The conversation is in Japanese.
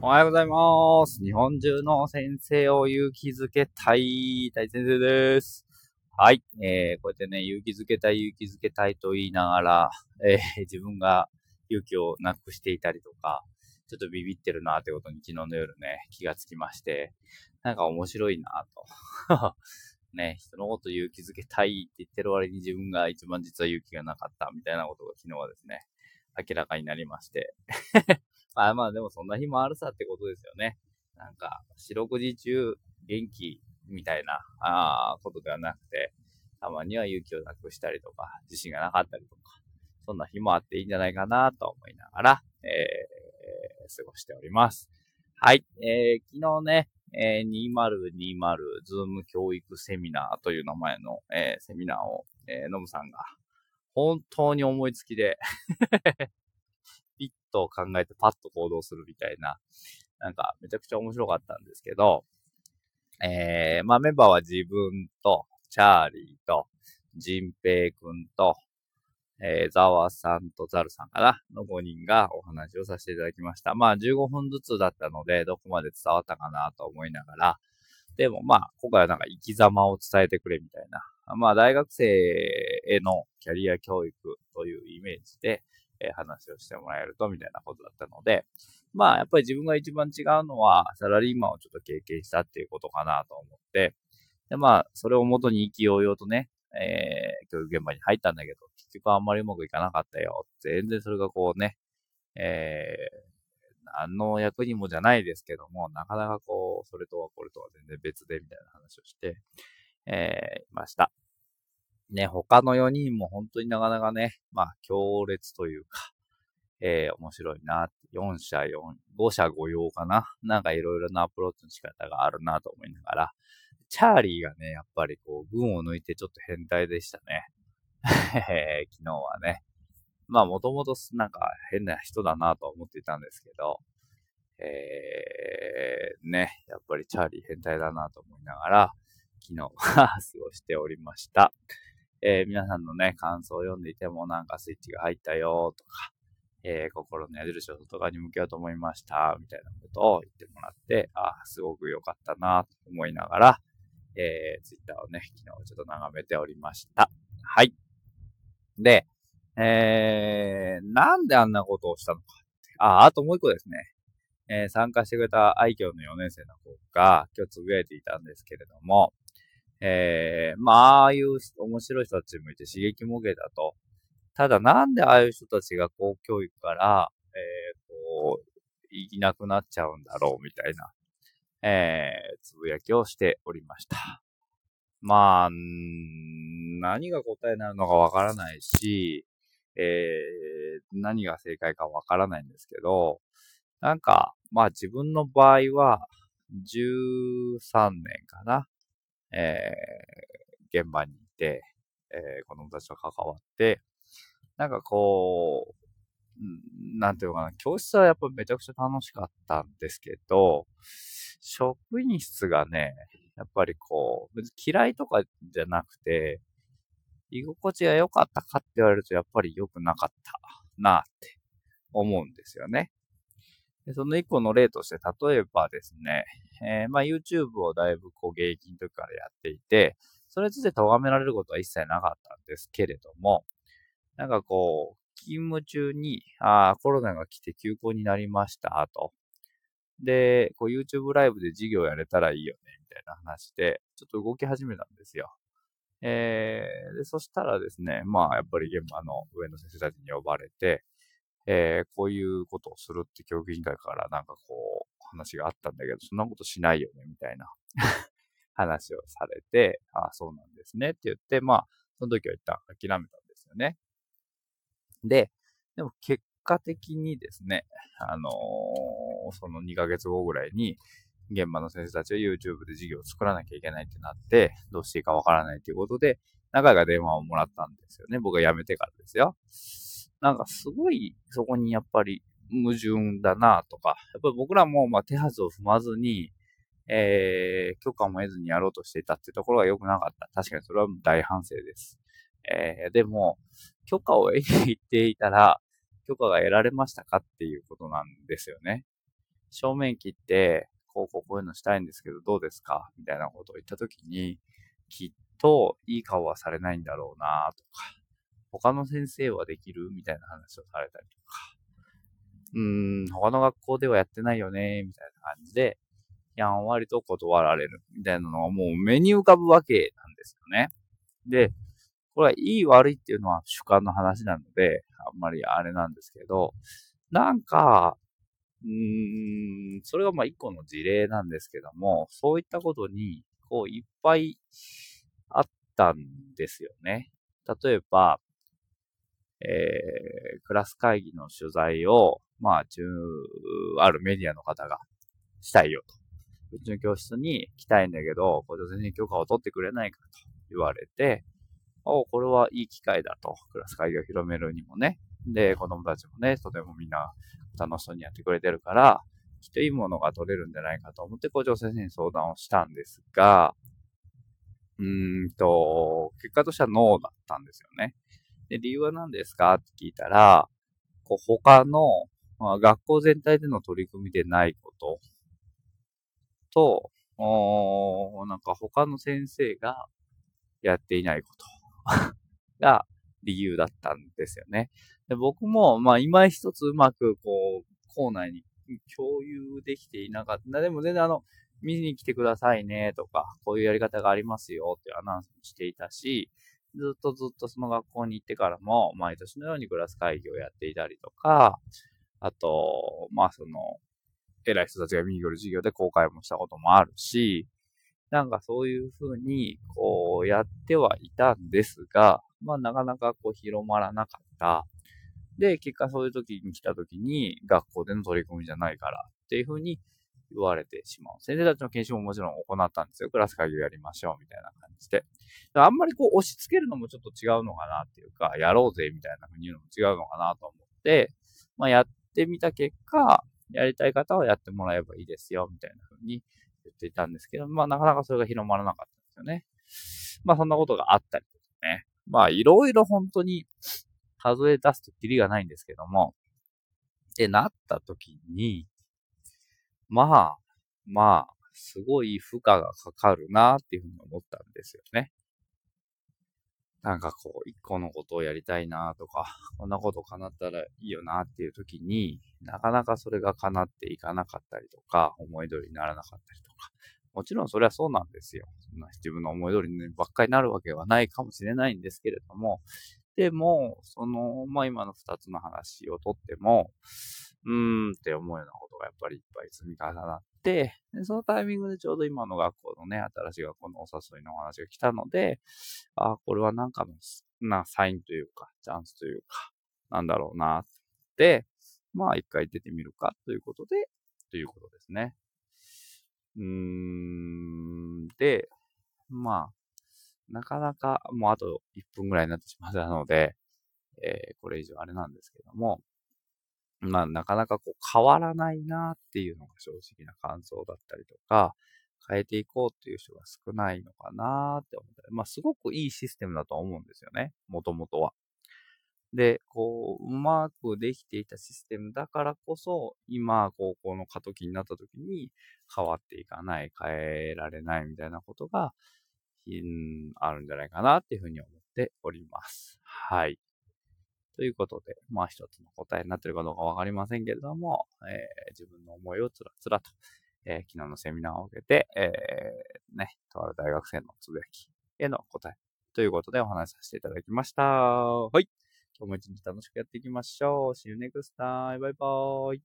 おはようございます。日本中の先生を勇気づけたい大先生です。はい。えー、こうやってね、勇気づけたい、勇気づけたいと言いながら、えー、自分が勇気をなくしていたりとか、ちょっとビビってるなってことに昨日の夜ね、気がつきまして、なんか面白いなと。ね、人のこと勇気づけたいって言ってる割に自分が一番実は勇気がなかったみたいなことが昨日はですね、明らかになりましてまあまあでもそんな日もあるさってことですよね。なんか、四六時中元気みたいな、ああことではなくて、たまには勇気をなくしたりとか、自信がなかったりとか、そんな日もあっていいんじゃないかなと思いながら、えー、過ごしております。はい、えー、昨日ね、えー、2020 Zoom 教育セミナーという名前の、えー、セミナーを、えー、ノムさんが本当に思いつきでと考えてパッと行動するみたいな、なんかめちゃくちゃ面白かったんですけど、えー、まあメンバーは自分と、チャーリーと、ジンペイ君と、えー、ザワさんとザルさんかなの5人がお話をさせていただきました。まあ15分ずつだったので、どこまで伝わったかなと思いながら、でもまあ、今回はなんか生き様を伝えてくれみたいな。まあ大学生へのキャリア教育というイメージで、え話をしてもらえると、みたいなことだったので、まあ、やっぱり自分が一番違うのは、サラリーマンをちょっと経験したっていうことかなと思って、で、まあ、それをもとに意気揚々とね、えー、教育現場に入ったんだけど、結局あんまりうまくいかなかったよ。全然それがこうね、えー、何の役にもじゃないですけども、なかなかこう、それとはこれとは全然別でみたいな話をして、えー、いました。ね、他の4人も本当になかなかね、まあ、強烈というか、えー、面白いな。4社4、5社5用かな。なんかいろいろなアプローチの仕方があるなと思いながら、チャーリーがね、やっぱりこう、群を抜いてちょっと変態でしたね。昨日はね。まあ、もともとなんか変な人だなと思っていたんですけど、えー、ね、やっぱりチャーリー変態だなと思いながら、昨日は 過ごしておりました。えー、皆さんのね、感想を読んでいてもなんかスイッチが入ったよとか、えー、心の矢印を外側に向けようと思いました、みたいなことを言ってもらって、あ、すごく良かったなと思いながら、えー、ツイッターをね、昨日ちょっと眺めておりました。はい。で、えー、なんであんなことをしたのか。あ、あともう一個ですね。えー、参加してくれた愛嬌の4年生の子が今日つぶやいていたんですけれども、えー、まあ、ああいう面白い人たちもいて刺激も受けたと。ただなんでああいう人たちが公教育から、えー、こう、いなくなっちゃうんだろうみたいな、えー、つぶやきをしておりました。まあ、何が答えになるのかわからないし、えー、何が正解かわからないんですけど、なんか、まあ自分の場合は、13年かな。えー、現場にいて、えー、子供たちと関わって、なんかこう、なんていうのかな、教室はやっぱめちゃくちゃ楽しかったんですけど、職員室がね、やっぱりこう、別に嫌いとかじゃなくて、居心地が良かったかって言われるとやっぱり良くなかったなって思うんですよね。その一個の例として、例えばですね、えー、まあ YouTube をだいぶこう現役の時からやっていて、それについて咎められることは一切なかったんですけれども、なんかこう、勤務中に、ああ、コロナが来て休校になりました、と。で、こう YouTube ライブで授業やれたらいいよね、みたいな話で、ちょっと動き始めたんですよ。えー、で、そしたらですね、まあ、やっぱり現場の上の先生たちに呼ばれて、えー、こういうことをするって教育委員会からなんかこう、話があったんだけど、そんなことしないよね、みたいな 話をされて、ああ、そうなんですねって言って、まあ、その時は一旦諦めたんですよね。で、でも結果的にですね、あのー、その2ヶ月後ぐらいに、現場の先生たちは YouTube で授業を作らなきゃいけないってなって、どうしていいかわからないということで、長が電話をもらったんですよね。僕が辞めてからですよ。なんかすごい、そこにやっぱり矛盾だなとか、やっぱり僕らもまあ手はずを踏まずに、えー、許可も得ずにやろうとしていたっていうところが良くなかった。確かにそれは大反省です。えー、でも、許可を得に行っていたら、許可が得られましたかっていうことなんですよね。正面切って、こうこうこういうのしたいんですけど、どうですか？みたいなことを言ったときに、きっといい顔はされないんだろうなとか、他の先生はできる？みたいな話をされたりとか、うーん、他の学校ではやってないよね、みたいな感じで、やんわりと断られる。みたいなのがもう目に浮かぶわけなんですよね。で、これはいい悪いっていうのは主観の話なので、あんまりあれなんですけど、なんか、うーん、それがまあ一個の事例なんですけども、そういったことに、こういっぱいあったんですよね。例えば、えー、クラス会議の取材を、まあ、中、あるメディアの方がしたいよと。うちの教室に来たいんだけど、校長先生に許可を取ってくれないかと言われて、おこれはいい機会だと。クラス会議を広めるにもね。で、子供たちもね、とてもみんな楽しそうにやってくれてるから、きっといいものが取れるんじゃないかと思って校長先生に相談をしたんですが、うーんと、結果としてはノーだったんですよね。で、理由は何ですか？って聞いたら、こう他の、まあ、学校全体での取り組みでないことと、おなんか他の先生がやっていないこと が理由だったんですよね。で僕も、まあ、今一つうまく、こう、校内に共有できていなかった。でも全然あの、見に来てくださいねとか、こういうやり方がありますよっていうアナウンスもしていたし、ずっとずっとその学校に行ってからも、毎年のようにクラス会議をやっていたりとか、あと、まあその、偉い人たちが見に来る授業で公開もしたこともあるし、なんかそういうふうに、こう、やってはいたんですが、まあなかなかこう広まらなかった。で、結果そういう時に来た時に、学校での取り組みじゃないからっていうふうに言われてしまう。先生たちの研修ももちろん行ったんですよ。クラス会議をやりましょうみたいな感じで。あんまりこう押し付けるのもちょっと違うのかなっていうか、やろうぜみたいな風に言うのも違うのかなと思って、まあやってみた結果、やりたい方はやってもらえばいいですよ、みたいな風に言っていたんですけど、まあなかなかそれが広まらなかったんですよね。まあそんなことがあったりとかね。まあいろいろ本当に数え出すとキリがないんですけども、ってなった時に、まあ、まあ、すごい負荷がかかるなっていうふうに思ったんですよね。なんかこう、一個のことをやりたいなとか、こんなこと叶ったらいいよなっていう時に、なかなかそれが叶っていかなかったりとか、思い通りにならなかったりとか。もちろんそれはそうなんですよ。そんな自分の思い通りにばっかりになるわけはないかもしれないんですけれども、でも、その、まあ今の二つの話をとっても、うーんって思うようなことがやっぱりいっぱい積み重なって、でそのタイミングでちょうど今の学校のね、新しい学校のお誘いのお話が来たので、ああこれはなんかの、な、サインというか、チャンスというか、なんだろうな、って、まあ一回出てみるかということで、ということですね。うーん、で、まあ、なかなか、もうあと1分ぐらいになってしまったので、えー、これ以上あれなんですけども、まあ、なかなかこう変わらないなっていうのが正直な感想だったりとか、変えていこうっていう人が少ないのかなって思ったり、まあ、すごくいいシステムだと思うんですよね、もともとは。で、こう、うまくできていたシステムだからこそ、今、高校の過渡期になった時に変わっていかない、変えられないみたいなことが、あるんじゃないかなっていうふうに思っております。はい。ということで、まあ一つの答えになっているかどうかわかりませんけれども、えー、自分の思いをつらつらと、えー、昨日のセミナーを受けて、えー、ね、とある大学生のつぶやきへの答えということでお話しさせていただきました。はい。今日も一日楽しくやっていきましょう。See you next time. バイバーイ。